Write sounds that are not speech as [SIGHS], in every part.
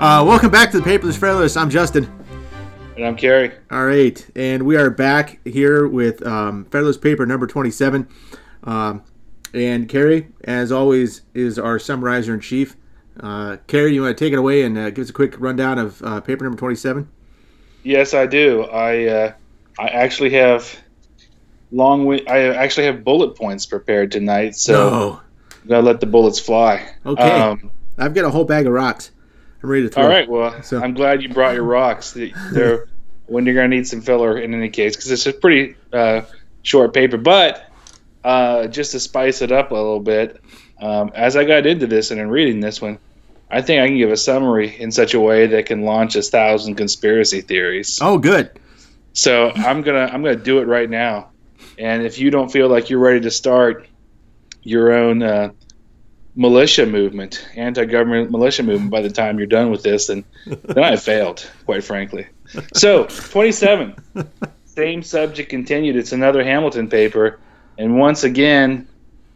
Uh, welcome back to the Paperless Federalist. I'm Justin. And I'm Cary. All right, and we are back here with um, Federalist Paper number 27. Um, and Cary, as always, is our summarizer in chief. Uh, Cary, you want to take it away and uh, give us a quick rundown of uh, paper number 27? Yes, I do. I uh, I actually have long. Wi- I actually have bullet points prepared tonight, so No. I'm gonna let the bullets fly. Okay. Um, I've got a whole bag of rocks. I'm ready to throw. all right. Well, So- I'm glad you brought your rocks. They're when you're gonna need some filler in any case because it's a pretty uh, short paper. But uh, just to spice it up a little bit, um, as I got into this and in reading this one, I think I can give a summary in such a way that can launch a thousand conspiracy theories. Oh, good. So I'm gonna I'm gonna do it right now. And if you don't feel like you're ready to start your own uh, militia movement, anti-government militia movement, by the time you're done with this, then [LAUGHS] then I failed, quite frankly. So 27, same subject continued. It's another Hamilton paper, and once again,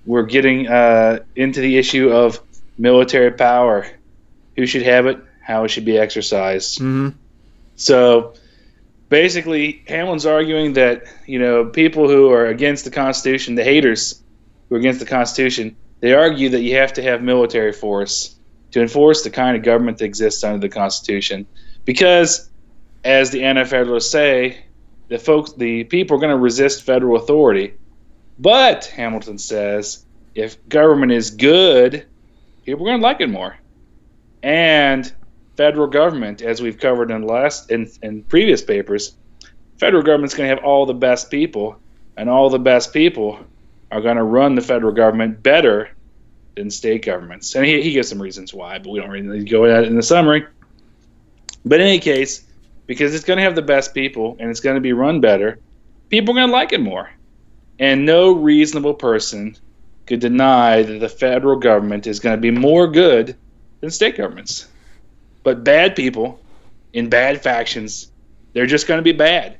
we're getting uh, into the issue of military power. Who should have it? How it should be exercised. hmm So basically, Hamilton's arguing that you know people who are against the Constitution, the haters who are against the Constitution, they argue that you have to have military force to enforce the kind of government that exists under the Constitution, because as the anti-federalists say, the folks, the people are going to resist federal authority. But Hamilton says, if government is good, people are going to like it more. And federal government, as we've covered in last in, in previous papers, federal government's going to have all the best people, and all the best people are going to run the federal government better than state governments. And he, he gives some reasons why, but we don't really go at it in the summary. But in any case, because it's going to have the best people and it's going to be run better, people are going to like it more. And no reasonable person could deny that the federal government is going to be more good than state governments. But bad people in bad factions, they're just going to be bad.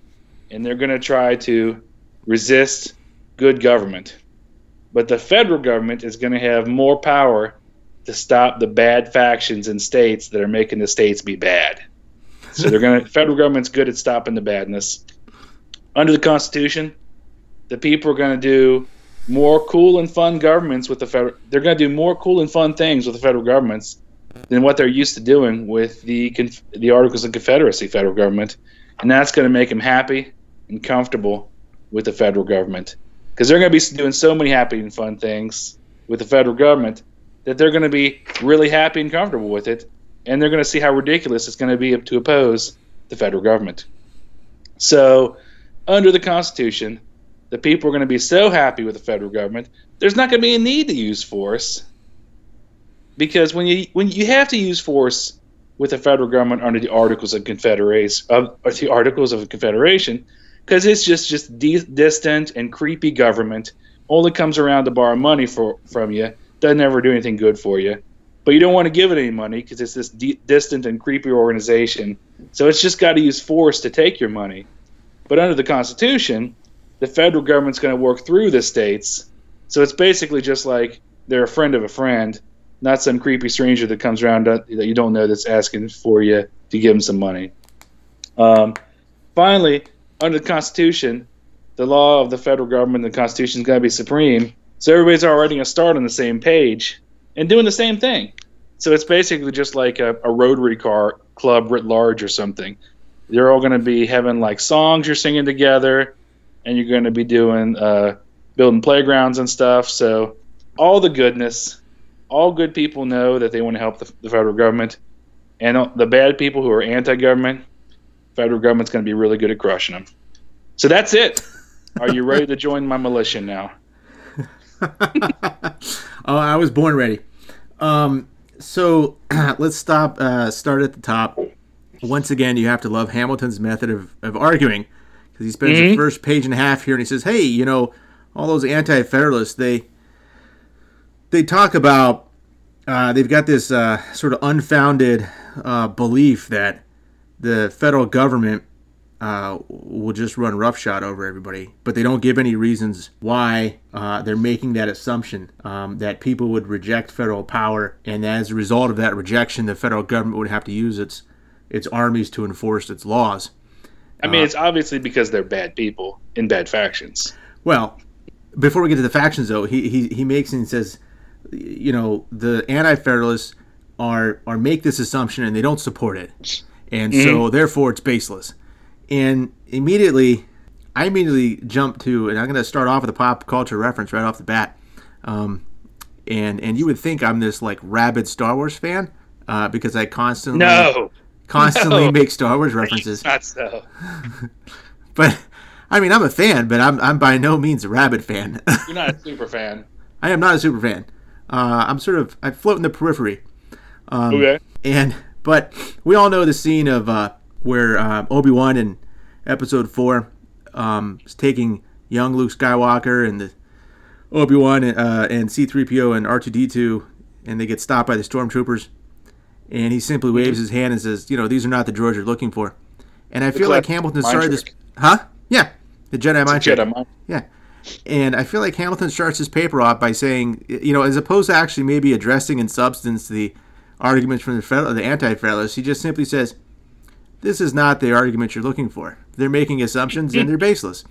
And they're going to try to resist good government. But the federal government is going to have more power to stop the bad factions in states that are making the states be bad. So they're going [LAUGHS] to federal government's good at stopping the badness. Under the Constitution, the people are going to do more cool and fun governments with the federal. They're going to do more cool and fun things with the federal governments than what they're used to doing with the conf- the Articles of Confederacy federal government, and that's going to make them happy and comfortable with the federal government because they're going to be doing so many happy and fun things with the federal government that they're going to be really happy and comfortable with it, and they're going to see how ridiculous it's going to be to oppose the federal government. So, under the Constitution, the people are going to be so happy with the federal government, there's not going to be a need to use force because when you when you have to use force with the federal government under the Articles of Confederation of the Articles of Confederation, because it's just just de- distant and creepy government only comes around to borrow money for from you, doesn't ever do anything good for you. But you don't want to give it any money because it's this de- distant and creepy organization. So it's just got to use force to take your money. But under the Constitution, the federal government's going to work through the states. So it's basically just like they're a friend of a friend, not some creepy stranger that comes around that you don't know that's asking for you to give them some money. Um, finally, under the Constitution, the law of the federal government and the Constitution is going to be supreme. So everybody's already going to start on the same page and doing the same thing. So it's basically just like a, a Rotary car club writ large or something. They're all going to be having like songs you're singing together, and you're going to be doing uh, building playgrounds and stuff. So all the goodness, all good people know that they want to help the, the federal government, and the bad people who are anti-government, federal government's going to be really good at crushing them. So that's it. Are you ready to join my militia now? [LAUGHS] oh, I was born ready. Um, so [CLEARS THROAT] let's stop. Uh, start at the top. Once again, you have to love Hamilton's method of, of arguing because he spends the Mhm. first page and a half here, and he says, "Hey, you know, all those anti-federalists they they talk about uh, they've got this uh, sort of unfounded uh, belief that the federal government uh, will just run roughshod over everybody, but they don't give any reasons why uh, they're making that assumption um, that people would reject federal power, and as a result of that rejection, the federal government would have to use its its armies to enforce its laws. I mean, it's obviously because they're bad people in bad factions. Well, before we get to the factions, though, he he, he makes and says, you know, the anti-federalists are are make this assumption and they don't support it, and so therefore it's baseless. And immediately, I immediately jump to, and I'm going to start off with a pop culture reference right off the bat. Um, and and you would think I'm this like rabid Star Wars fan uh, because I constantly No, constantly no. make Star Wars references. [LAUGHS] not so. [LAUGHS] But I mean, I'm a fan, but I'm I'm by no means a rabid fan. [LAUGHS] You're not a super fan. I am not a super fan. Uh, I'm sort of I float in the periphery. Um, Okay. And but we all know the scene of uh, where uh, Obi Wan in Episode Four um, is taking young Luke Skywalker and the Obi Wan uh, and C-3PO and R2D2, and they get stopped by the stormtroopers. And he simply waves his hand and says, "You know, these are not the droids you're looking for." And I feel like Hamilton started this, trick. huh? Yeah, the Jedi mind trick. Jedi mind. Yeah. And I feel like Hamilton starts his paper off by saying, you know, as opposed to actually maybe addressing in substance the arguments from the federal, the anti-federalists, he just simply says, "This is not the argument you're looking for. They're making assumptions and they're baseless.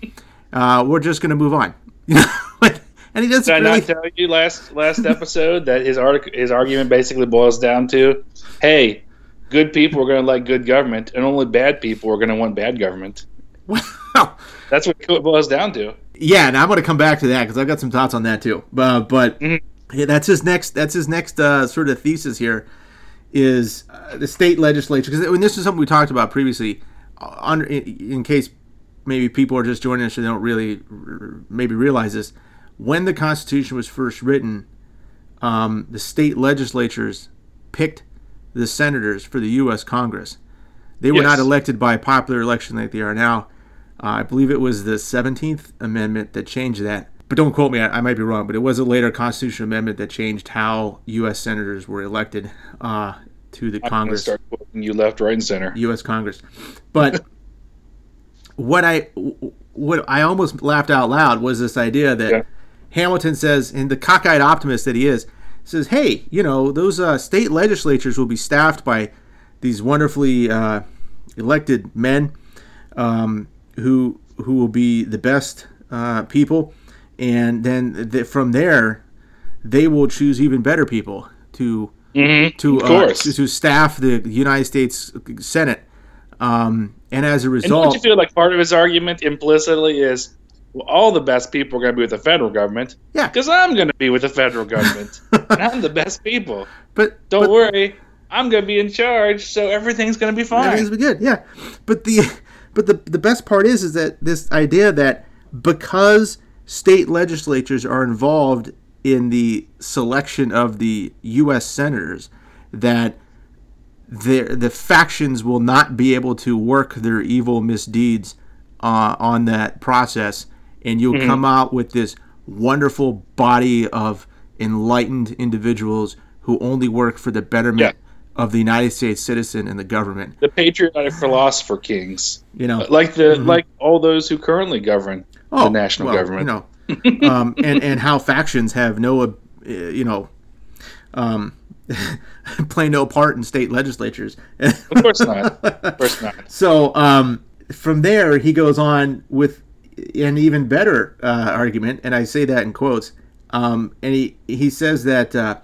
Uh, we're just going to move on." You know, like, and he doesn't Did I not tell you last last episode that his artic- his argument basically boils down to, hey, good people are going to like good government, and only bad people are going to want bad government. Wow. That's what it boils down to. Yeah, and I'm going to come back to that because I've got some thoughts on that too. Uh, but Mhm. Yeah, that's his next. That's his next uh, sort of thesis here. Is uh, the state legislature because and this is something we talked about previously. uh, On, in, in case maybe people are just joining us and they don't really r- maybe realize this, when the Constitution was first written, um, the state legislatures picked the senators for the U.S. Congress. They were Yes. not elected by popular election like they are now. Uh, I believe it was the 17th Amendment that changed that. But don't quote me, I, I might be wrong, but it was a later constitutional amendment that changed how U.S. senators were elected uh, to the I'm Congress. start quoting you left, right, and center. U.S. Congress. But [LAUGHS] what I what I almost laughed out loud was this idea that Yeah. Hamilton says, and the cockeyed optimist that he is, says, "Hey, you know, those uh, state legislatures will be staffed by these wonderfully uh, elected men um, who who will be the best uh, people, and then th- from there, they will choose even better people to." Mm-hmm. to uh, to, to staff the United States Senate. Um, and as a and don't result, you feel like part of his argument implicitly is, well, all the best people are going to be with the federal government? Yeah. Because I'm going to be with the federal government. and [LAUGHS] I'm the best people. but Don't but worry. I'm going to be in charge, so everything's going to be fine. everything's been good. Yeah, but the but the the best part is is that this idea that because state legislatures are involved in the selection of the U.S. senators, that the the factions will not be able to work their evil misdeeds uh, on that process, and you'll come out with this wonderful body of enlightened individuals who only work for the betterment of the United States citizen and the government. the patriotic philosopher kings, You know, like the like all those who currently govern oh, the national well, government. You know, um, [LAUGHS] and and how factions have no, uh, you know, um, [LAUGHS] play no part in state legislatures. Of course not. Of course not. [LAUGHS] So um, from there, he goes on with an even better uh, argument, and I say that in quotes. Um, and he he says that uh,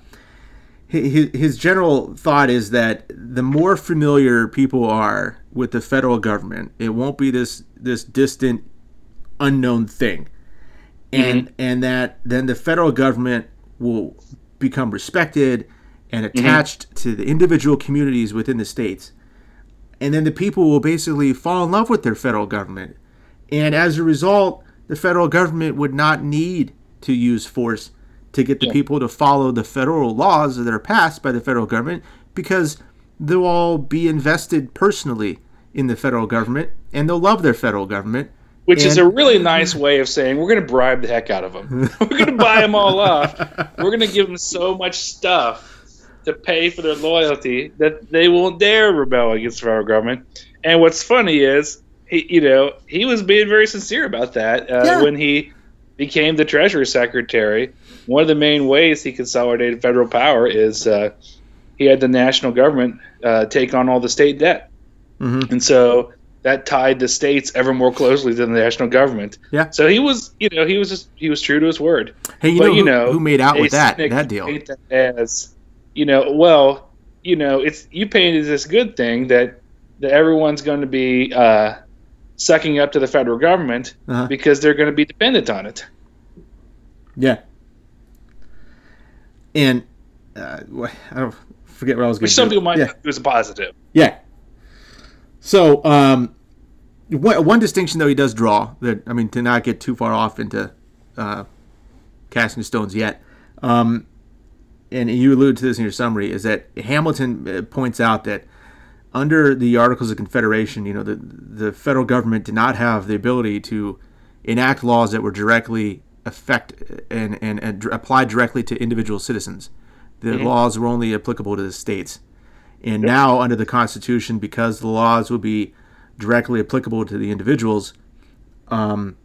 his his general thought is that the more familiar people are with the federal government, it won't be this this distant, unknown thing, and mm-hmm. and that then the federal government will become respected and mm-hmm. attached to the individual communities within the states and then the people will basically fall in love with their federal government. And as a result, the federal government would not need to use force to get the Yeah. people to follow the federal laws that are passed by the federal government because they'll all be invested personally in the federal government and they'll love their federal government. Which is a really nice way of saying we're going to bribe the heck out of them. [LAUGHS] we're going to buy them all off. We're going to give them so much stuff to pay for their loyalty that they won't dare rebel against the federal government. And what's funny is he, you know, he was being very sincere about that uh, Yeah. when he became the Treasury Secretary. One of the main ways he consolidated federal power is uh, he had the national government uh, take on all the state debt, Mhm. and so that tied the states ever more closely to the national government. Yeah. So he was, you know, he was just he was true to his word. Hey, you but know, you who, know, who made out with that that deal? that As you know, well, you know, it's you painted this good thing that that everyone's going to be uh, sucking up to the federal government Uh-huh. because they're going to be dependent on it. Yeah. And uh, I don't forget what I was going Which to some people might yeah. view as a positive. Yeah. So, um, one, one distinction though he does draw that I mean to not get too far off into uh, casting stones yet, um, and you allude to this in your summary is that Hamilton uh, points out that under the Articles of Confederation, you know the the federal government did not have the ability to enact laws that were directly affect and and, and apply directly to individual citizens. The laws were only applicable to the states. And now, under the Constitution, because the laws would be directly applicable to the individuals, um,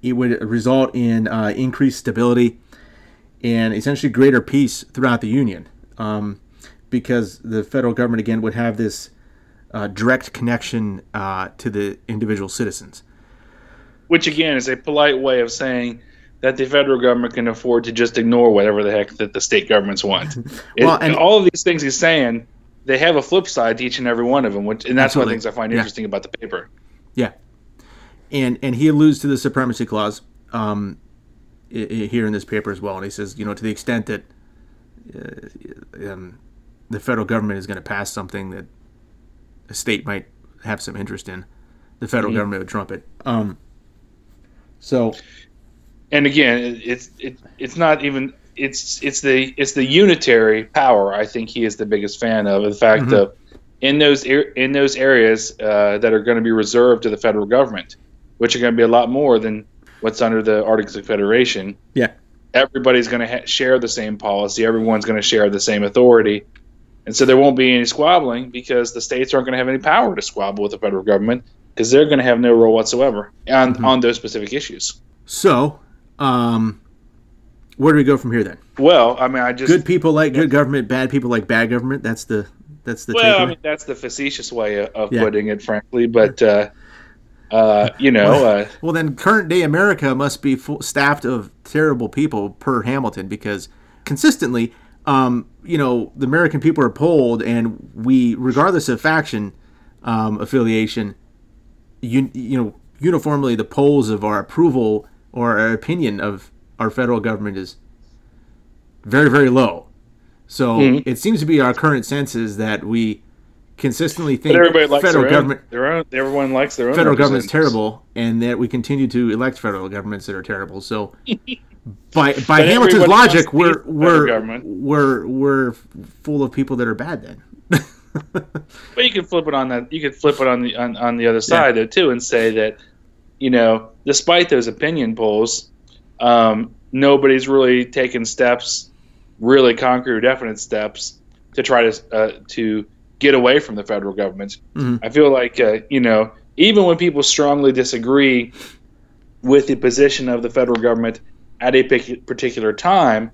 it would result in uh, increased stability and essentially greater peace throughout the Union. Um, because the federal government, again, would have this uh, direct connection uh, to the individual citizens. Which again is a polite way of saying that the federal government can afford to just ignore whatever the heck that the state governments want. [LAUGHS] Well, and- all of these things he's saying, they have a flip side to each and every one of them, which, and that's one of the things I find Yeah. interesting about the paper. Yeah, and and he alludes to the supremacy clause um, here in this paper as well, and he says, you know, to the extent that uh, um, the federal government is going to pass something that a state might have some interest in, the federal government would trump it. Um, so and again, it's it, it's not even it's it's the it's the unitary power. I think he is the biggest fan of the fact Mhm. of in those in those areas uh, that are going to be reserved to the federal government, which are going to be a lot more than what's under the Articles of Confederation. yeah, Everybody's going to ha- share the same policy. Everyone's going to share the same authority. And so there won't be any squabbling because the states aren't going to have any power to squabble with the federal government because they're going to have no role whatsoever on, Mhm. on those specific issues. so um, where do we go from here then? Well, I mean, I just Good people like good government, bad people like bad government. That's the that's the well, I mean, that's the facetious way of, Yeah. putting it, frankly. But uh, uh, you know, uh, Well, then current day America must be full, staffed of terrible people per Hamilton because consistently, um, you know, the American people are polled, and we, regardless of faction um, affiliation, you, you know, uniformly the polls of our approval or our opinion of our federal government is very, very low. So Mhm. it seems to be our current senses that we consistently think but everybody likes federal their government own. Their own. Everyone likes their own. federal government's representatives. terrible, and that we continue to elect federal governments that are terrible. So, [LAUGHS] by by But Hamilton's logic, we're be the federal we're we're we're full of people that are bad. Then, [LAUGHS] But you can flip it on that. You could flip it on the on, on the other side though too, and say that you know, despite those opinion polls, um, nobody's really taken steps, really concrete, or definite steps to try to uh, to get away from the federal government. Mhm. I feel like uh, you know, even when people strongly disagree with the position of the federal government at a particular time,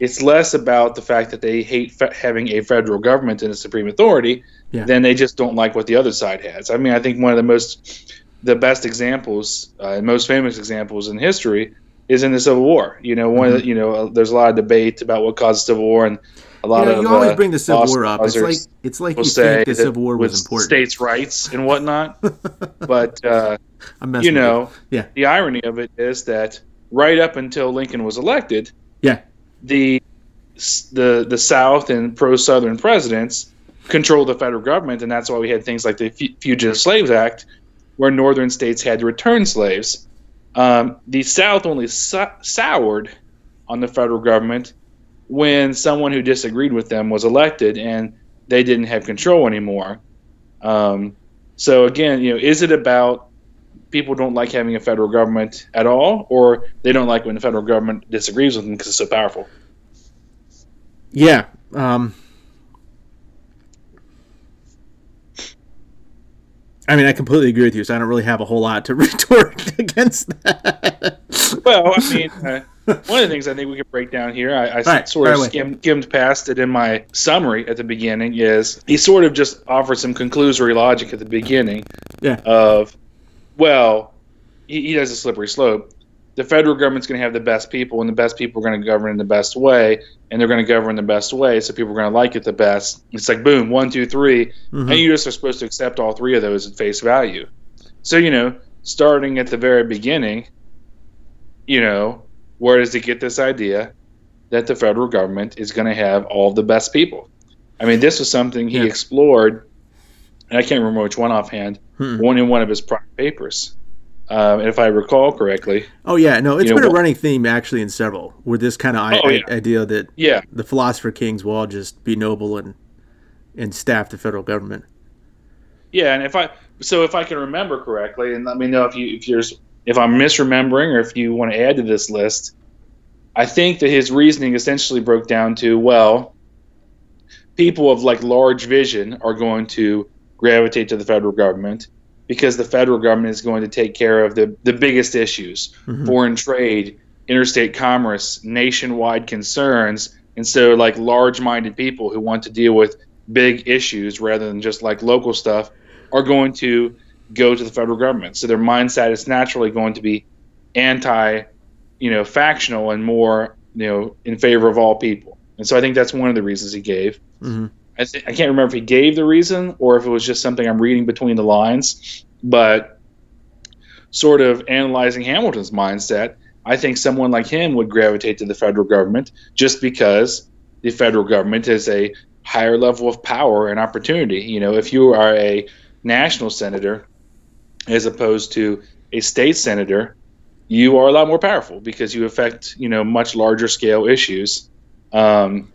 it's less about the fact that they hate fe- having a federal government and a supreme authority Yeah. than they just don't like what the other side has. I mean, I think one of the most, the best examples uh, and most famous examples in history is in the Civil War. You know, one of the, you know, uh, there's a lot of debate about what caused the Civil War, and a lot Mm-hmm. you, of you always uh, bring the Civil War up. It's like it's like you say think the Civil War was important. states' rights and whatnot. [LAUGHS] but uh, [LAUGHS] you know, Yeah. the irony of it is that right up until Lincoln was elected, Yeah. the the the South and pro Southern presidents controlled the federal government, and that's why we had things like the Fu- Fugitive Slaves Act, where Northern states had to return slaves. Um, the South only sou- soured on the federal government when someone who disagreed with them was elected, and they didn't have control anymore. Um, so again, you know, is it about people don't like having a federal government at all, or they don't like when the federal government disagrees with them because it's so powerful? Yeah. Um, I mean, I completely agree with you. So I don't really have a whole lot to [LAUGHS] retort against that. Well, I mean, uh, one of the things I think we could break down here, I, I right, sort of skimmed, skimmed past it in my summary at the beginning, is he sort of just offered some conclusory logic at the beginning Yeah. of, well, he, he does a slippery slope. The federal government's going to have the best people, and the best people are going to govern in the best way, and they're going to govern the best way, so people are going to like it the best. It's like boom, one, two, three, Mhm. and you just are supposed to accept all three of those at face value. So you know, starting at the very beginning, you know, where does he get this idea that the federal government is going to have all the best people? I mean, this was something he Yeah. explored, and I can't remember which one offhand. Hmm. One in one of his prior papers, um, and if I recall correctly. Oh yeah, no, it's You know, been a running theme actually in several, with this kind of I- Oh, yeah. Idea that Yeah, the philosopher kings will all just be noble and and staff the federal government. Yeah, and if I so if I can remember correctly, and let me know if you if you're if I'm misremembering or if you want to add to this list. I think that his reasoning essentially broke down to well, people of like large vision are going to gravitate to the federal government because the federal government is going to take care of the the biggest issues, Mhm. foreign trade, interstate commerce, nationwide concerns, and so like large-minded people who want to deal with big issues rather than just like local stuff are going to go to the federal government. So their mindset is naturally going to be anti, you know, factional and more, you know, in favor of all people. And so I think that's one of the reasons he gave. Mhm. I, can't remember if he gave the reason or if it was just something I'm reading between the lines, but sort of analyzing Hamilton's mindset, I think someone like him would gravitate to the federal government just because the federal government is a higher level of power and opportunity. You know, if you are a national senator as opposed to a state senator, you are a lot more powerful because you affect, you know, much larger scale issues. Um,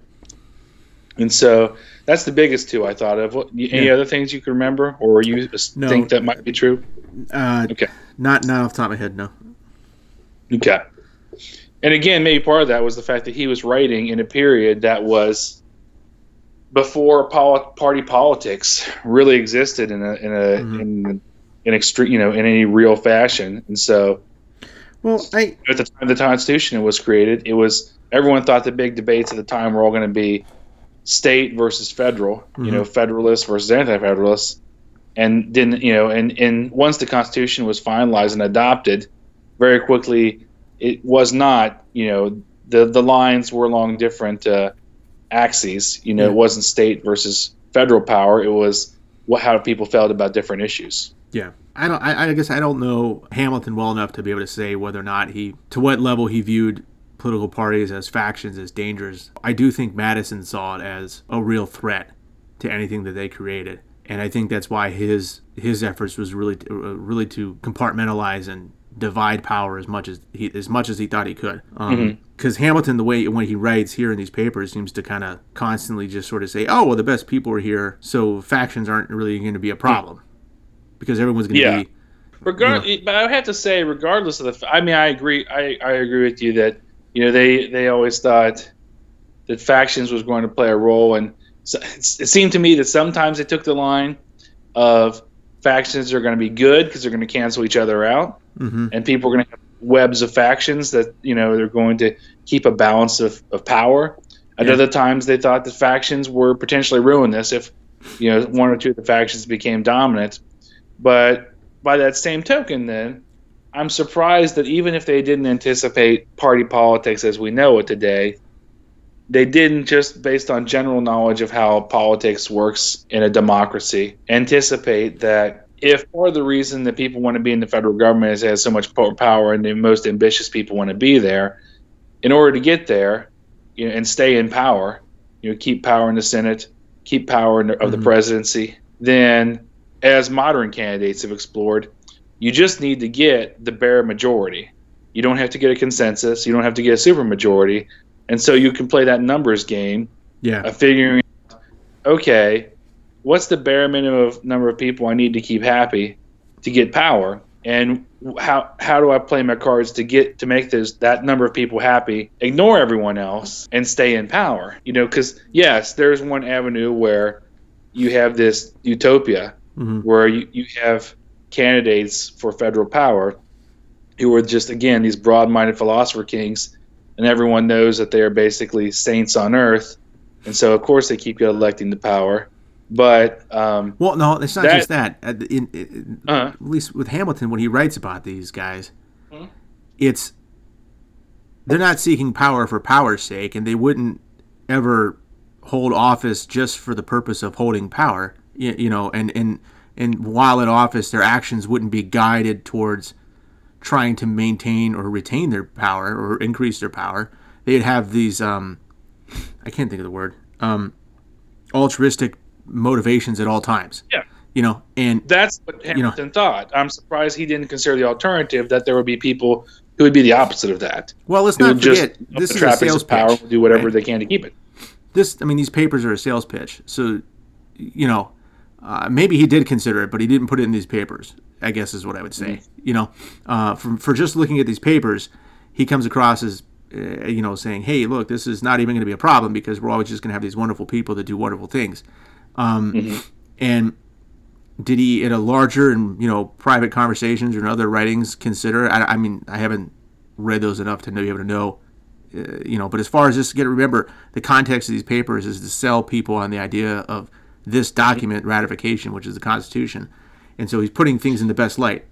and so that's the biggest two I thought of. What, any Yeah. other things you can remember or you No. think that might be true? Uh, Okay. Not not off the top of my head, no. Okay. And again, maybe part of that was the fact that he was writing in a period that was before poli- party politics really existed in a in a Mhm. in in extreme you know in any real fashion. And so Well, I at the time the Constitution was created, it was everyone thought the big debates at the time were all going to be state versus federal, you know, federalists versus anti-federalists, and didn't you know, and and once the Constitution was finalized and adopted, very quickly it was not, you know, the the lines were along different uh, axes. You know, Yeah. it wasn't state versus federal power. It was what how people felt about different issues. yeah, I don't. I, I guess I don't know Hamilton well enough to be able to say whether or not he, to what level he viewed political parties as factions as dangerous. I do think Madison saw it as a real threat to anything that they created, and I think that's why his his efforts was really uh, really to compartmentalize and divide power as much as he as much as he thought he could. Because Hamilton, the way when he writes here in these papers, seems to kind of constantly just sort of say, "Oh, well, the best people are here, so factions aren't really going to be a problem." Because everyone's going to Yeah. be Regard, but I have to say, regardless of the, f- I mean, I agree. I, I agree with you that you know they they always thought that factions was going to play a role, and so it seemed to me that sometimes they took the line of factions are going to be good because they're going to cancel each other out, hmm and people are going to have webs of factions that you know they're going to keep a balance of, of power. At Yeah. other times, they thought that factions were potentially ruinous if you know one or two of the factions became dominant. But by that same token, then I'm surprised that even if they didn't anticipate party politics as we know it today, they didn't just based on general knowledge of how politics works in a democracy anticipate that if part of the reason that people want to be in the federal government is it has so much power and the most ambitious people want to be there, in order to get there you know, and stay in power, you know, keep power in the Senate, keep power in the, of the Mhm. presidency, then as modern candidates have explored, you just need to get the bare majority. You don't have to get a consensus. You don't have to get a supermajority. And so you can play that numbers game yeah, of figuring out, okay, what's the bare minimum of number of people I need to keep happy to get power, and how how do I play my cards to get to make this that number of people happy, ignore everyone else, and stay in power? You know, because yes, there's one avenue where you have this utopia mm-hmm. where you, you have candidates for federal power who are just again these broad-minded philosopher kings, and everyone knows that they are basically saints on earth, and so of course they keep electing to power. But um, Well, no, it's not That- just that. At, in, in- Uh-huh. at least with Hamilton, when he writes about these guys, Mhm. it's they're not seeking power for power's sake, and they wouldn't ever hold office just for the purpose of holding power. You, you know, and and and while in office, their actions wouldn't be guided towards trying to maintain or retain their power or increase their power. They'd have these um, I can't think of the word um, altruistic motivations at all times yeah, you know and that's what Hamilton thought. I'm surprised he didn't consider the alternative that there would be people who would be the opposite of that. well let's not would just forget this is a sales power, pitch do whatever right? they can to keep it. this i mean these papers are a sales pitch so you know uh, maybe he did consider it but he didn't put it in these papers i guess is what i would say Mm-hmm. you know uh, for, for just looking at these papers he comes across as uh, you know saying hey look this is not even going to be a problem because we're always just going to have these wonderful people that do wonderful things um, Mm-hmm. and did he in a larger and you know private conversations or in other writings consider I, I mean i haven't read those enough to know, be able to know uh, you know but as far as just get remember the context of these papers is to sell people on the idea of this document ratification which is the constitution and so he's putting things in the best light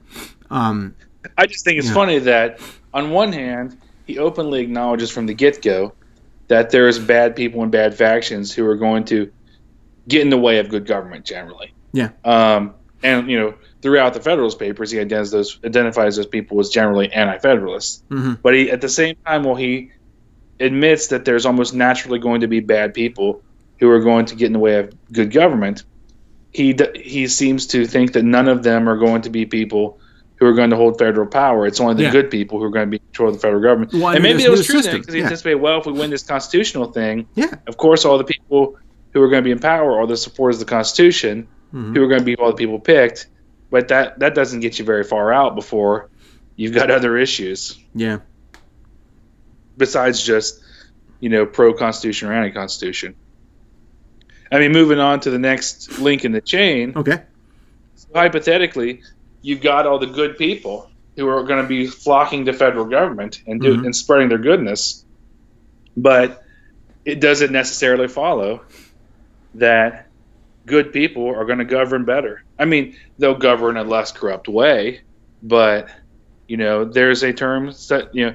um, I just think it's funny that on one hand, he openly acknowledges from the get go that there's bad people and bad factions who are going to get in the way of good government generally. yeah Um, and you know, throughout the Federalist Papers, he identifies those identifies those people as generally anti-federalists. Mhm. But he, at the same time, while he admits that there's almost naturally going to be bad people who are going to get in the way of good government, he he seems to think that none of them are going to be people who are going to hold federal power. It's only the Yeah. good people who are going to be in control of the federal government. Well, I and mean, maybe it was true then because he Yeah. anticipated, well, if we win this constitutional thing, yeah of course, all the people who are going to be in power are the supporters of the Constitution, Mhm. who are going to be all the people picked. But that that doesn't get you very far out before you've got [LAUGHS] other issues yeah besides just you know pro Constitution or anti Constitution. I mean, moving on to the next link in the chain. okay Hypothetically, you've got all the good people who are going to be flocking to federal government and do Mhm. and spreading their goodness, but it doesn't necessarily follow that good people are going to govern better. I mean, they'll govern in a less corrupt way, but you know, there's a term that you know,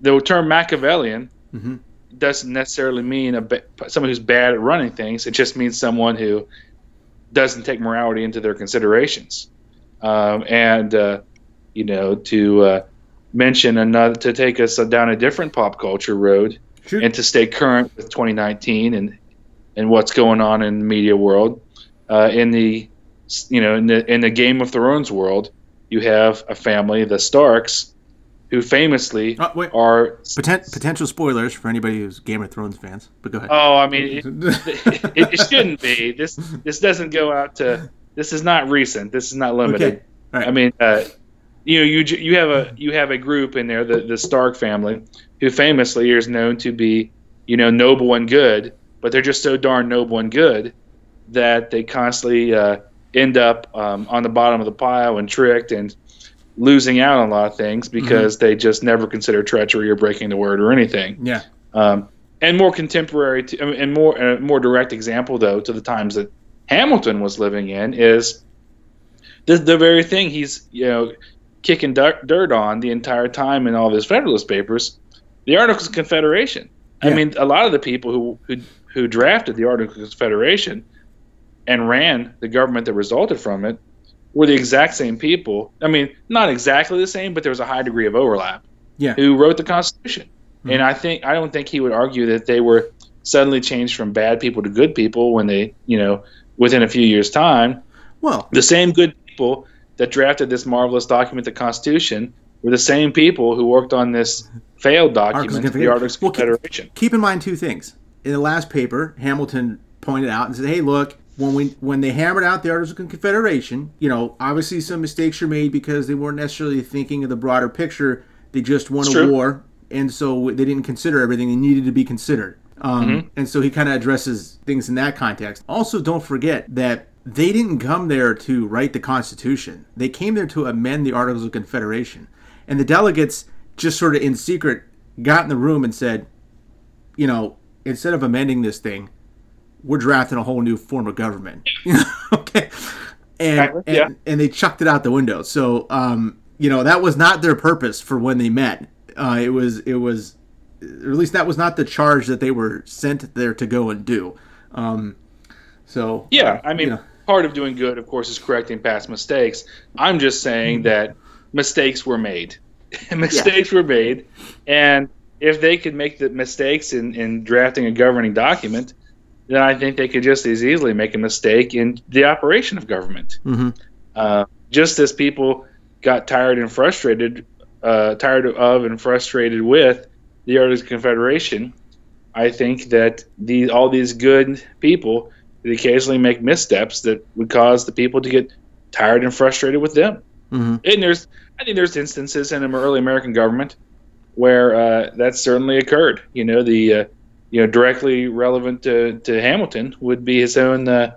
the term Machiavellian hmm doesn't necessarily mean a ba- someone who's bad at running things. It just means someone who doesn't take morality into their considerations. Um, and uh, you know, to uh, mention another, to take us down a different pop culture road, Shoot. and to stay current with 2019 and and what's going on in the media world, uh, in the you know in the in the Game of Thrones world, you have a family, the Starks, who famously Oh, wait. are Poten- potential spoilers for anybody who's Game of Thrones fans, but go ahead. Oh, I mean, it, [LAUGHS] it, it shouldn't be. This this doesn't go out to. This is not recent. This is not limited. Okay. Right. I mean, uh, you know, you you have a you have a group in there, the the Stark family, who famously is known to be, you know, noble and good, but they're just so darn noble and good that they constantly uh, end up um, on the bottom of the pile and tricked and losing out on a lot of things mm-hmm. because they just never consider treachery or breaking the word or anything. yeah. Um, and more contemporary to, um, and more a more direct example though to the times that Hamilton was living in is the the very thing he's you know kicking dirt, dirt on the entire time in all of his Federalist Papers, the Articles of Confederation. I mean, a lot of the people who who who drafted the Articles of Confederation and ran the government that resulted from it were the exact same people. I mean, not exactly the same, but there was a high degree of overlap Yeah. who wrote the Constitution. Mhm. And I think I don't think he would argue that they were suddenly changed from bad people to good people when they, you know, within a few years' time. Well, The same good people that drafted this marvelous document, the Constitution, were the same people who worked on this failed document, the Articles of Well, keep- Confederation. keep in mind two things. In the last paper, Hamilton pointed out and said, "Hey, look, when we when they hammered out the Articles of Confederation, you know, obviously some mistakes were made because they weren't necessarily thinking of the broader picture. They just won It's a true. war, and so they didn't consider everything that needed to be considered. Um, Mm-hmm. And so he kind of addresses things in that context. Also, don't forget that they didn't come there to write the Constitution. They came there to amend the Articles of Confederation. And the delegates just sort of in secret got in the room and said, you know, instead of amending this thing, we're drafting a whole new form of government. [LAUGHS] okay. And, Exactly, and yeah. and they chucked it out the window. So um, you know, that was not their purpose for when they met. Uh, it was it was or at least that was not the charge that they were sent there to go and do. Um, so Yeah, I mean, you know. part of doing good, of course, is correcting past mistakes. I'm just saying that mistakes were made. [LAUGHS] mistakes were made, and if they could make the mistakes in, in drafting a governing document, then I think they could just as easily make a mistake in the operation of government. Mhm. Uh, just as people got tired and frustrated, uh, tired of and frustrated with the Articles of Confederation, I think that the all these good people they occasionally make missteps that would cause the people to get tired and frustrated with them. Mhm. And there's, I think there's instances in the early American government where uh, that certainly occurred. You know, the uh, you know directly relevant to, to Hamilton would be his own uh,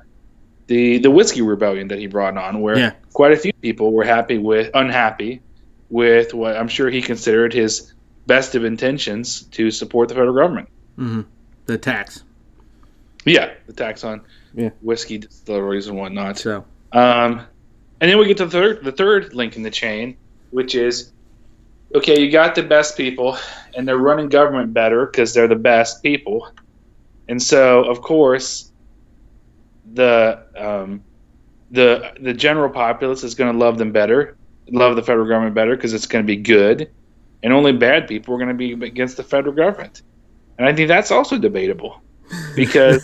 the the whiskey rebellion that he brought on, where Yeah. quite a few people were happy with unhappy with what I'm sure he considered his best of intentions to support the federal government. Mhm. the tax. Yeah, the tax on Yeah. whiskey distilleries and whatnot. So Um, and then we get to the third, the third link in the chain, which is okay, you got the best people, and they're running government better because they're the best people, and so of course the um, the the general populace is going to love them better, love the federal government better because it's going to be good, and only bad people are going to be against the federal government, and I think that's also debatable [LAUGHS] because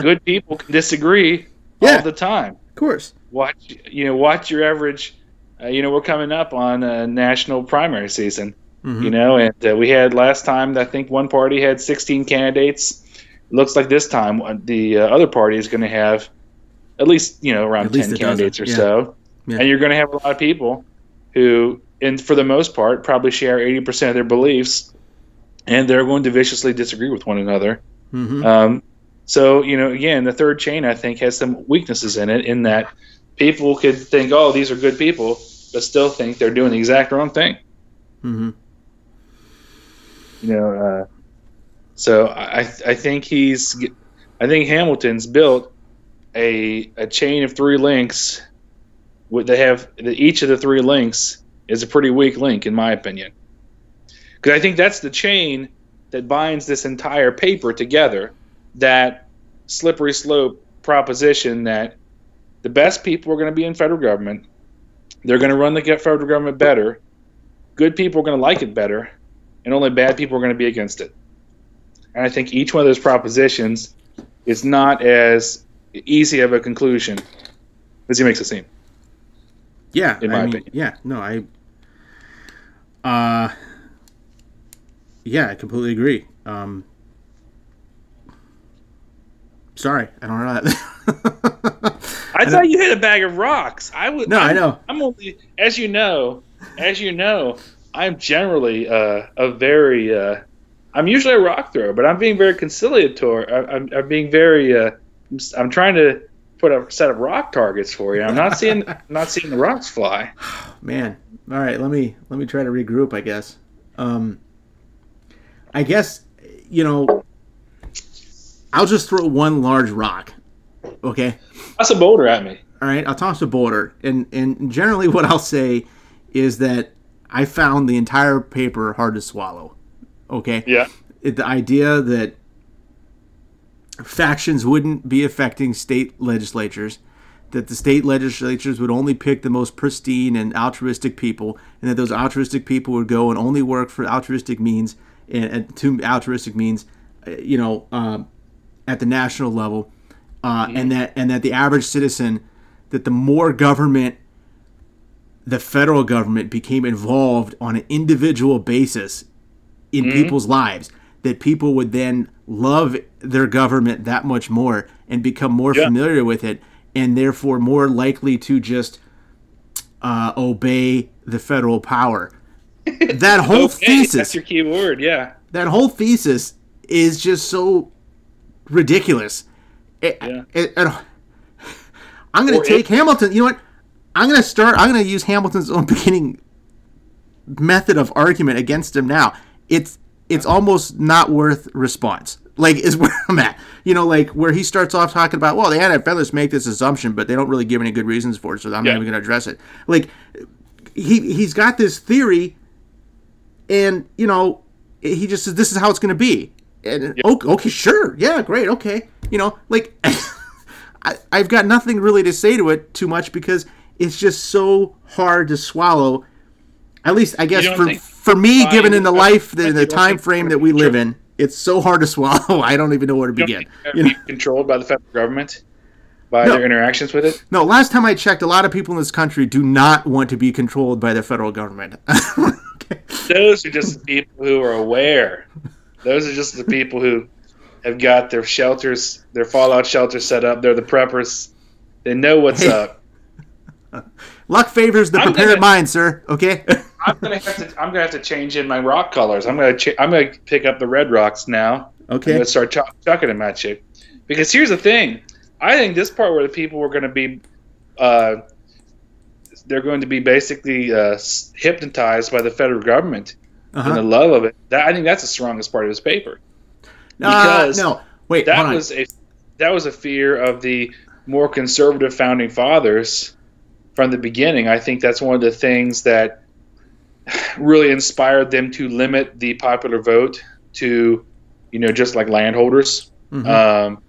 good people can disagree Yeah. all the time of course. watch you know watch your average uh, you know we're coming up on a national primary season Mhm. you know and uh, we had last time i think one party had 16 candidates looks like this time uh, the uh, other party is going to have at least you know around At 10 a dozen, candidates or yeah. so Yeah. and you're going to have a lot of people who and for the most part probably share 80% of their beliefs and they're going to viciously disagree with one another Mhm. um, so you know, again, the third chain I think has some weaknesses in it, in that people could think, "Oh, these are good people," but still think they're doing the exact wrong thing. Mhm. You know, uh, so I I think he's I think Hamilton's built a a chain of three links. They have each of the three links is a pretty weak link, in my opinion, because I think that's the chain that binds this entire paper together. That slippery slope proposition that the best people are going to be in federal government. They're going to run the federal government better. Good people are going to like it better, and only bad people are going to be against it. And I think each one of those propositions is not as easy of a conclusion as he makes it seem. Yeah, in I my mean, opinion. yeah, no, I, uh, yeah, I completely agree. Um, sorry, I don't know that. [LAUGHS] I thought you hit a bag of rocks. I would. No, I I'm- know. I'm only, as you know, as you know, I'm generally uh, a very. Uh, I'm usually a rock thrower, but I'm being very conciliatory. I, I'm, I'm being very. Uh, I'm, trying to put a set of rock targets for you. I'm not seeing. Not seeing the rocks fly. [SIGHS] Man, all right, let me let me try to regroup. I guess. Um, I guess you know. I'll just throw one large rock. Okay. That's a boulder at me. All right, I'll toss a boulder, and and generally what I'll say is that I found the entire paper hard to swallow. Okay. Yeah. It, the idea that factions wouldn't be affecting state legislatures, that the state legislatures would only pick the most pristine and altruistic people, and that those altruistic people would go and only work for altruistic means and, and to altruistic means, uh, you know, um, at the national level, uh, and that and that the average citizen, that the more government the federal government became involved on an individual basis in people's lives that people would then love their government that much more and become more Yeah. familiar with it and therefore more likely to just uh, obey the federal power [LAUGHS] that whole Okay, thesis That's your key word. Yeah. that whole thesis is just so ridiculous. It, Yeah. it- [SIGHS] it- I'm going to take Hamilton. You know what? I'm going to start. I'm going to use Hamilton's own [LAUGHS] beginning method of argument against him now. It's it's almost not worth response. Like is [LAUGHS] where I'm at. You know, like where he starts off talking about, well, had Feathers make this assumption, but they don't really give any good reasons for it, so I'm Yeah. not even going to address it. Like he he's got this theory, and you know, he just says this is how it's going to be. And okay, okay, sure, yeah, great, okay. You know, like [COUGHS] I, I've got nothing really to say to it too much because it's just so hard to swallow. At least I guess for for me, given in the life, the, you the time frame that we live in, it's so hard to swallow. [LAUGHS] I don't even know where to You begin. You know? controlled by the federal government by No. their interactions with it. No, last time I checked, a lot of people in this country do not want to be controlled by the federal government. Okay. [LAUGHS] Those are just the people who are aware. Those are just the people who have got their shelters, their fallout shelters set up. They're the preppers. They know what's Hey. up. [LAUGHS] Luck favors the I'm prepared gonna- mind, sir. Okay. [LAUGHS] I'm gonna have to. I'm gonna have to change in my rock colors. I'm gonna. Ch- I'm gonna pick up the red rocks now. I'm okay. gonna start chuck- chucking them at you. Because here's the thing. I think this part where the people were going to be, uh, they're going to be basically uh, hypnotized by the federal government and the Uh-huh. love of it. That, I think that's the strongest part of his paper. Uh, because no, wait. That was a that was a fear of the more conservative founding fathers from the beginning. I think that's one of the things that really inspired them to limit the popular vote to, you know, just like landholders Mhm. um,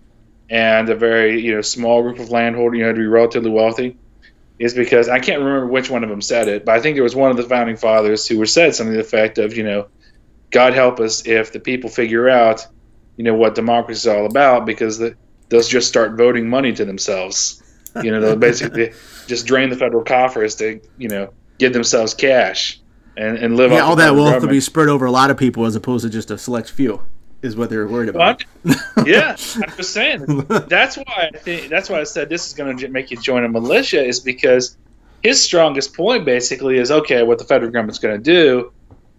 and a very you know small group of landholders. You had to be relatively wealthy. Is because I can't remember which one of them said it, but I think there was one of the founding fathers who said something to the effect of, you know, God help us if the people figure out, you know, what democracy is all about, because the, they'll just start voting money to themselves. You know, they'll basically [LAUGHS] just drain the federal coffers to, you know, give themselves cash and, and live yeah, all that wealth will be spread over a lot of people as opposed to just a select few, is what they're worried about. Yeah, I'm [LAUGHS] just saying. That's why I think that's why I said this is going to make you join a militia is because his strongest point basically is okay. What the federal government's going to do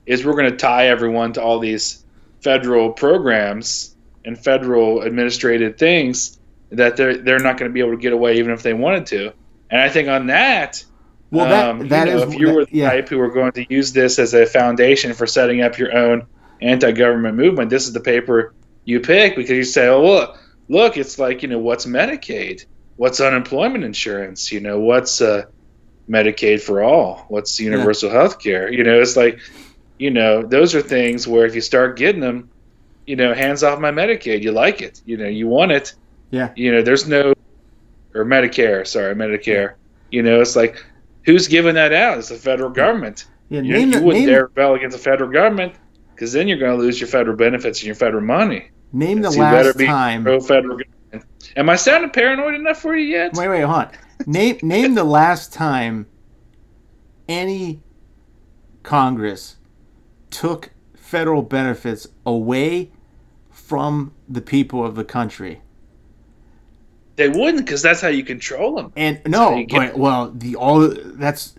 is we're going to tie everyone to all these federal programs and federal administrative things that they're they're not going to be able to get away even if they wanted to. And I think on that, Well, that um, that you know, is if you were the yeah. type who were going to use this as a foundation for setting up your own anti-government movement, this is the paper you pick because you say, "Oh, look, look, it's like you know what's Medicaid, what's unemployment insurance, you know what's uh, Medicaid for all, what's universal health care." You know, it's like, you know, those are things where if you start getting them, you know, hands off my Medicaid, you like it, you know, you want it. Yeah. You know, there's no or Medicare, sorry, Medicare. You know, it's like who's giving that out? It's the federal government. Yeah, You, name you wouldn't name, dare rebel against the federal government because then you're going to lose your federal benefits and your federal money. name the So better last time. pro federal government. Am I sounding paranoid enough for you yet? Wait, wait, hold on. Name name the last time any Congress took federal benefits away from the people of the country. They wouldn't because that's how you control them. And no, you get- but well, the all that's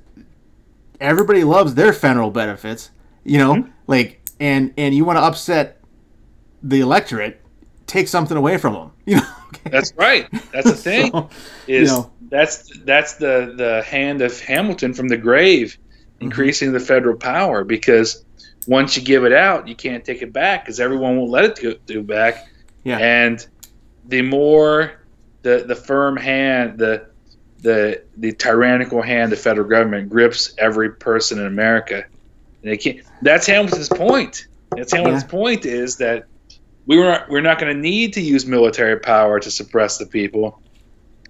everybody loves their federal benefits, you know, Mm-hmm. like and and you want to upset the electorate, take something away from them, [LAUGHS] you know. okay? That's right. That's the [LAUGHS] thing. So, is you know. that's that's the the hand of Hamilton from the grave, Mm-hmm. increasing the federal power because once you give it out, you can't take it back because everyone won't let it go, back. Yeah. And the more the the firm hand, the the the tyrannical hand, the federal government grips every person in America. And they can't. That's Hamilton's point. That's Hamilton's Yeah. point is that we were not, we're not going to need to use military power to suppress the people.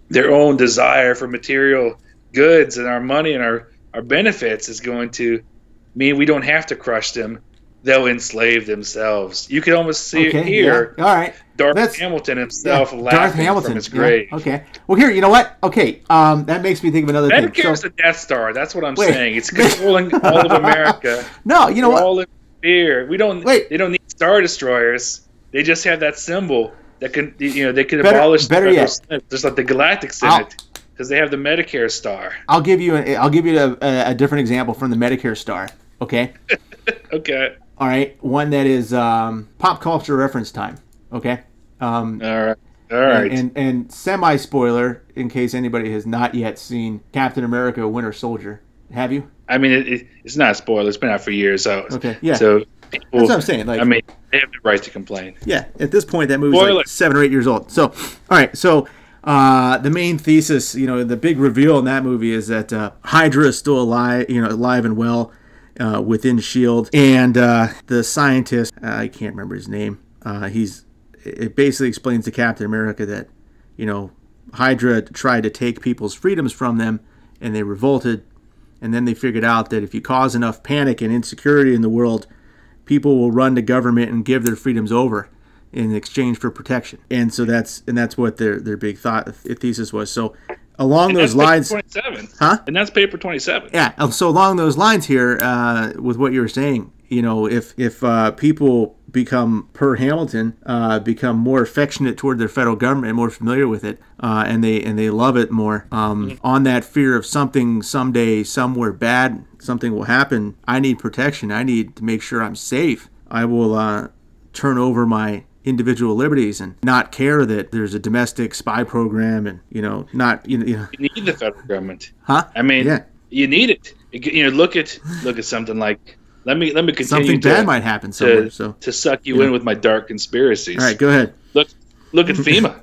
Their own desire for material goods and our money and our, our benefits is going to mean we don't have to crush them. They'll enslave themselves. You can almost see it here. yeah, all right. Darth That's- Hamilton himself Yeah, laughing from his yeah, grave. okay. Well, here, you know what? Okay, um, that makes me think of another thing. Medicare So, the Death Star. That's what I'm Wait. saying. It's controlling all of America. [LAUGHS] no, you know We're what? all in fear. We don't. Wait. They don't need star destroyers. They just have that symbol that can. You know, they could Better- abolish the better yet. Senate, just like the Galactic I'll- Senate, because they have the Medicare star. I'll give you a, I'll give you a, a, different example from the Medicare star. Okay, [LAUGHS] Okay. all right, one that is um, pop culture reference time. Okay, um, All right. All right. And, and, and semi spoiler, in case anybody has not yet seen Captain America: Winter Soldier, have you? I mean, it, it, it's not a spoiler. It's been out for years, so Okay, yeah. So people, That's what I'm saying. Like, I mean, they have the right to complain. Yeah, at this point, that movie's Spoiler. like seven or eight years old. So, all right, so uh, the main thesis, you know, the big reveal in that movie is that uh, Hydra is still alive, you know, alive and well uh, within Shield, and uh, the scientist, I can't remember his name. Uh, he's it basically explains to Captain America that, you know, Hydra tried to take people's freedoms from them, and they revolted, and then they figured out that if you cause enough panic and insecurity in the world, people will run to government and give their freedoms over in exchange for protection. And so that's and that's what their their big thought thesis was. So along And those lines, 27. Huh? And that's paper 27. yeah. uh, So along those lines here, uh, with what you were saying, you know, if if uh, people become per Hamilton, uh, become more affectionate toward their federal government, more familiar with it, uh, and they and they love it more, um, on that fear of something someday somewhere bad, something will happen. I need protection. I need to make sure I'm safe. I will uh, turn over my individual liberties and not care that there's a domestic spy program and you know not you know, you need the federal government. huh I mean, Yeah. you need it. You know, look at look at something like. Let me let me continue something to, bad might happen somewhere to, so to suck you Yeah. in with my dark conspiracies. all right go ahead Look look at [LAUGHS] FEMA.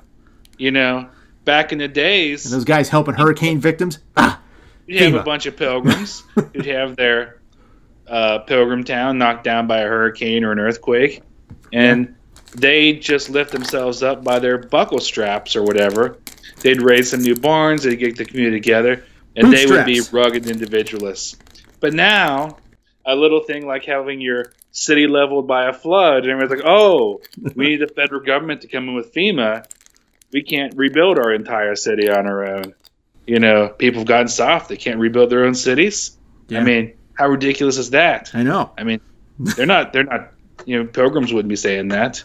you know, back in the days, and those guys helping hurricane victims ah you'd have a bunch of pilgrims [LAUGHS] who'd have their uh, pilgrim town knocked down by a hurricane or an earthquake, and they just lift themselves up by their buckle straps or whatever. They'd raise some new barns, they'd get the community together, and they would be rugged individualists. But now, a little thing like having your city leveled by a flood, and everyone's like, oh, we need the [LAUGHS] federal government to come in with FEMA. We can't rebuild our entire city on our own. You know, people have gotten soft. They can't rebuild their own cities. Yeah. I mean, how ridiculous is that? i know I mean, [LAUGHS] they're not. They're not. You know, pilgrims wouldn't be saying that.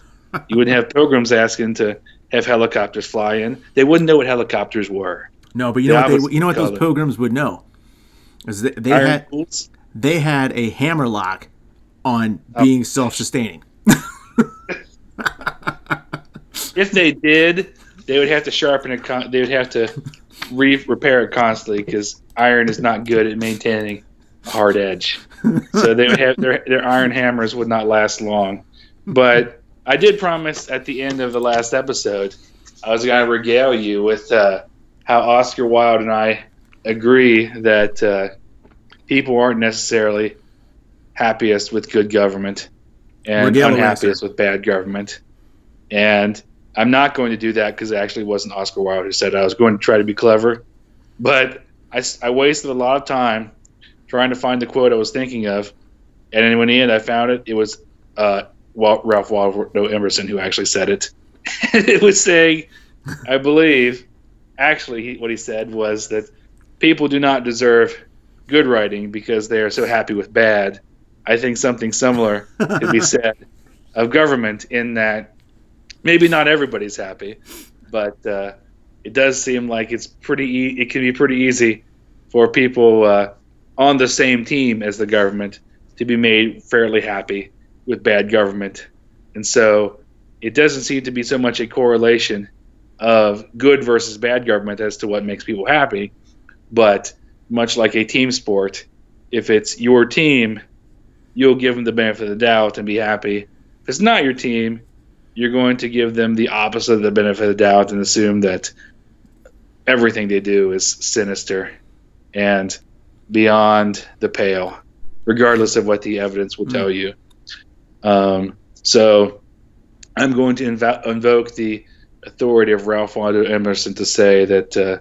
You wouldn't have pilgrims asking to have helicopters fly in. They wouldn't know what helicopters were. no but you know what they, you know what those pilgrims would know is they, they had they had a hammerlock on Oh. being self-sustaining [LAUGHS] If they did, they would have to sharpen it. Con- they would have to re- repair it constantly because iron is not good at maintaining a hard edge. So they would have their their iron hammers would not last long. But I did promise at the end of the last episode I was going to regale you with uh, how Oscar Wilde and I agree that uh, people aren't necessarily happiest with good government and Regale unhappiest with bad government. And I'm not going to do that because it actually wasn't Oscar Wilde who said it. I was going to try to be clever, but I wasted a lot of time trying to find the quote I was thinking of. And when in the end I found it, it was uh, Ralph Waldo Emerson who actually said it. [LAUGHS] it was saying, I believe, actually, he, what he said was that people do not deserve good writing because they are so happy with bad. I think something similar could be [LAUGHS] said of government in that maybe not everybody's happy, but uh, it does seem like it's pretty. E- it can be pretty easy for people uh, on the same team as the government to be made fairly happy with bad government, and so it doesn't seem to be so much a correlation of good versus bad government as to what makes people happy, but much like a team sport, if it's your team, you'll give them the benefit of the doubt and be happy. If it's not your team, you're going to give them the opposite of the benefit of the doubt and assume that everything they do is sinister and beyond the pale, regardless of what the evidence will hmm. tell you. Um, so I'm going to invo- invoke the authority of Ralph Waldo Emerson to say that uh,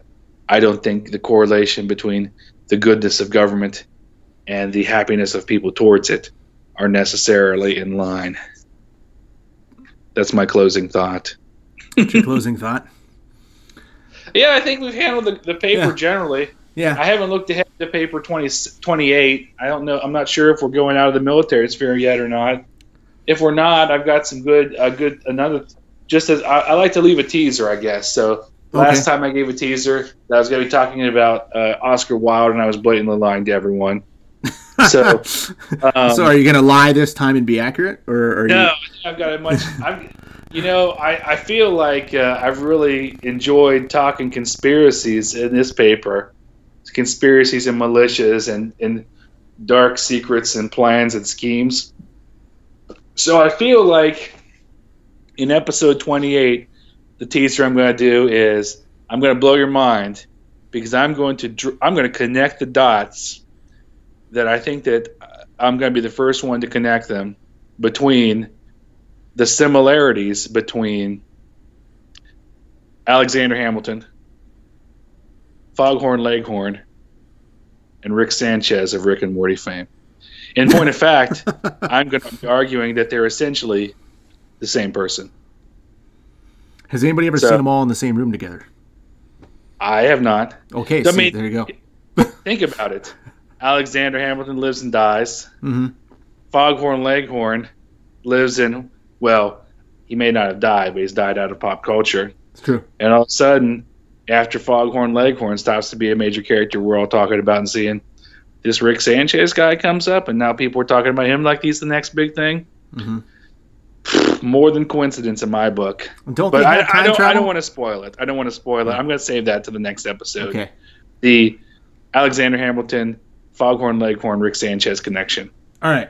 I don't think the correlation between the goodness of government and the happiness of people towards it are necessarily in line. That's my closing thought. What's your closing thought [LAUGHS] Yeah, I think we've handled the, the paper Yeah. generally. yeah I haven't looked ahead to paper 20, 28. I don't know. I'm not sure if we're going out of the military sphere yet or not. If we're not, I've got some good, a good another. Just as I, I like to leave a teaser, I guess. So last time I gave a teaser, that I was going to be talking about uh, Oscar Wilde, and I was blatantly lying to everyone. [LAUGHS] So, um, so are you gonna lie this time and be accurate or are no, you I've got a much. I've, You know, I, I feel like uh, I've really enjoyed talking conspiracies in this paper, conspiracies and militias and, and dark secrets and plans and schemes. So I feel like in episode 28, the teaser I'm going to do is I'm going to blow your mind because I'm going to I'm going to connect the dots that I think that I'm going to be the first one to connect them between the similarities between Alexander Hamilton, Foghorn Leghorn, and Rick Sanchez of Rick and Morty fame. In point of fact, I'm going to be arguing that they're essentially the same person. Has anybody ever so, seen them all in the same room together? I have not. Okay, so see, mean, there you go. [LAUGHS] think about it. Alexander Hamilton lives and dies. Mm-hmm. Foghorn Leghorn lives in, well, he may not have died, but he's died out of pop culture. It's true. And all of a sudden, after Foghorn Leghorn stops to be a major character we're all talking about and seeing, this Rick Sanchez guy comes up, and now people are talking about him like he's the next big thing. Mm-hmm. More than coincidence in my book. Don't but I, I, don't. I don't want to spoil it. I don't want to spoil it. I'm going to save that to the next episode. Okay. The Alexander Hamilton Foghorn Leghorn Rick Sanchez connection. All right.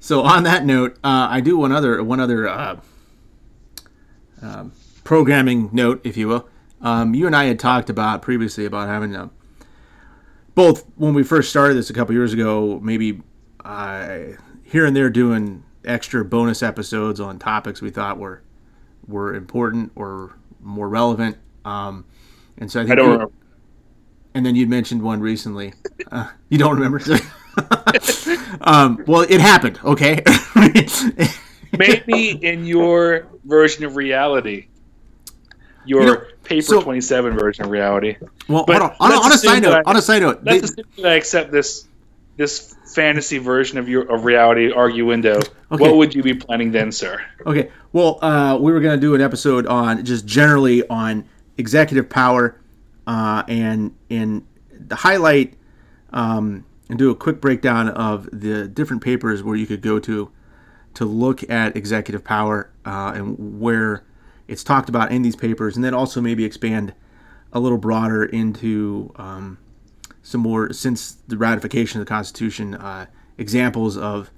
So on that note, uh, I do one other one other uh, uh, programming note, if you will. Um, you and I had talked about previously about having a, both when we first started this a couple years ago, maybe uh, here and there doing extra bonus episodes on topics we thought were were important or more relevant. Um, and so I think I don't and then you'd mentioned one recently. Uh, you don't remember? [LAUGHS] um, well, it happened. Okay. [LAUGHS] Maybe in your version of reality, your you know, paper so, twenty seven version of reality. Well, but on, on, on a side note, I, on a side note, let's they, that I accept this this fantasy version of your of reality arguendo. Okay. What would you be planning then, sir? Okay. Well, uh, we were going to do an episode on just generally on executive power uh, and and the highlight um, and do a quick breakdown of the different papers where you could go to to look at executive power uh, and where it's talked about in these papers, and then also maybe expand a little broader into um, some more since the ratification of the Constitution uh, examples of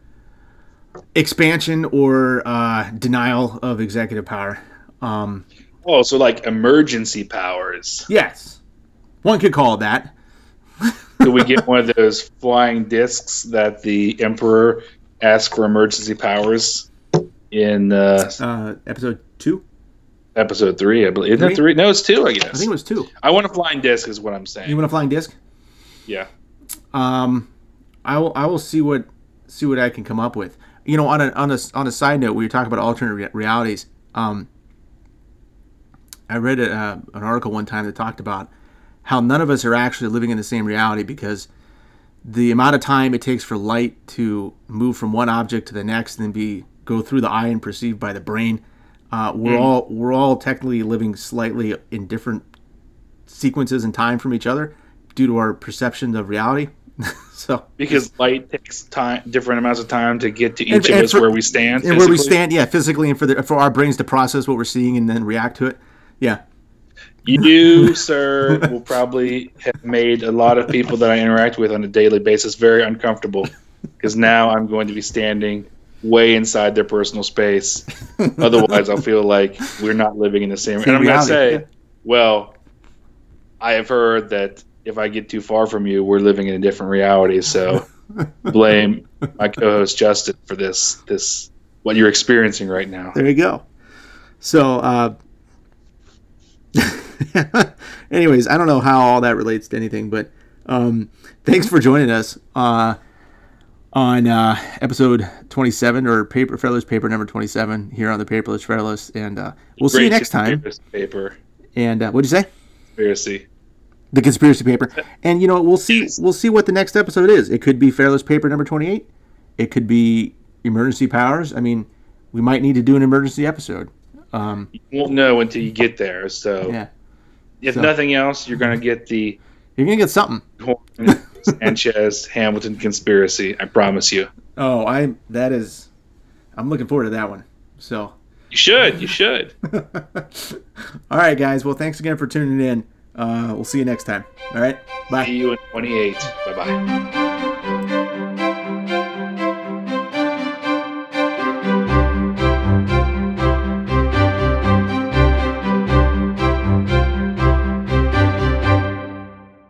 expansion or uh, denial of executive power. Um, oh, so like emergency powers. Yes, one could call it that. Could we get one of those flying discs that the Emperor asked for emergency powers in uh, uh, episode two? Episode three, I believe. Isn't three? it three? No, it's two, I guess. I think it was two. I want a flying disc, is what I'm saying. You want a flying disc? Yeah. Um, I will. I will see what see what I can come up with. You know, on a on a on a side note, we were talking about alternate re- realities. Um, I read a, uh, an article one time that talked about how none of us are actually living in the same reality because the amount of time it takes for light to move from one object to the next and then be go through the eye and perceived by the brain uh, we're mm. all we're all technically living slightly in different sequences in time from each other due to our perception of reality [LAUGHS] so because light takes time different amounts of time to get to each and, of and us for, where we stand and physically? where we stand yeah physically and for the, for our brains to process what we're seeing and then react to it yeah you, [LAUGHS] sir, will probably have made a lot of people that I interact with on a daily basis very uncomfortable because now I'm going to be standing way inside their personal space. [LAUGHS] Otherwise, I'll feel like we're not living in the same. same and I'm going to say, yeah. well, I have heard that if I get too far from you, we're living in a different reality. So [LAUGHS] blame my co-host Justin for this. This what you're experiencing right now. There you go. So. Uh, [LAUGHS] anyways, I don't know how all that relates to anything, but um, thanks for joining us uh, on uh, episode 27 or paper Federalist paper number 27 here on the Paperless Federalist, and uh, we'll Great see you next time. Paper. And uh, what'd you say? Conspiracy. The conspiracy paper, [LAUGHS] and you know we'll see we'll see what the next episode is. It could be Federalist paper number 28. It could be emergency powers. I mean, we might need to do an emergency episode. Um, you won't know until you get there. So yeah. If so, nothing else, you're to get the. You're going to get something. Sanchez Hamilton conspiracy. I promise you. Oh, I that is. I'm looking forward to that one. So. You should. You should. [LAUGHS] All right, guys. Well, thanks again for tuning in. Uh, we'll see you next time. All right. Bye. See you in 28. Bye bye.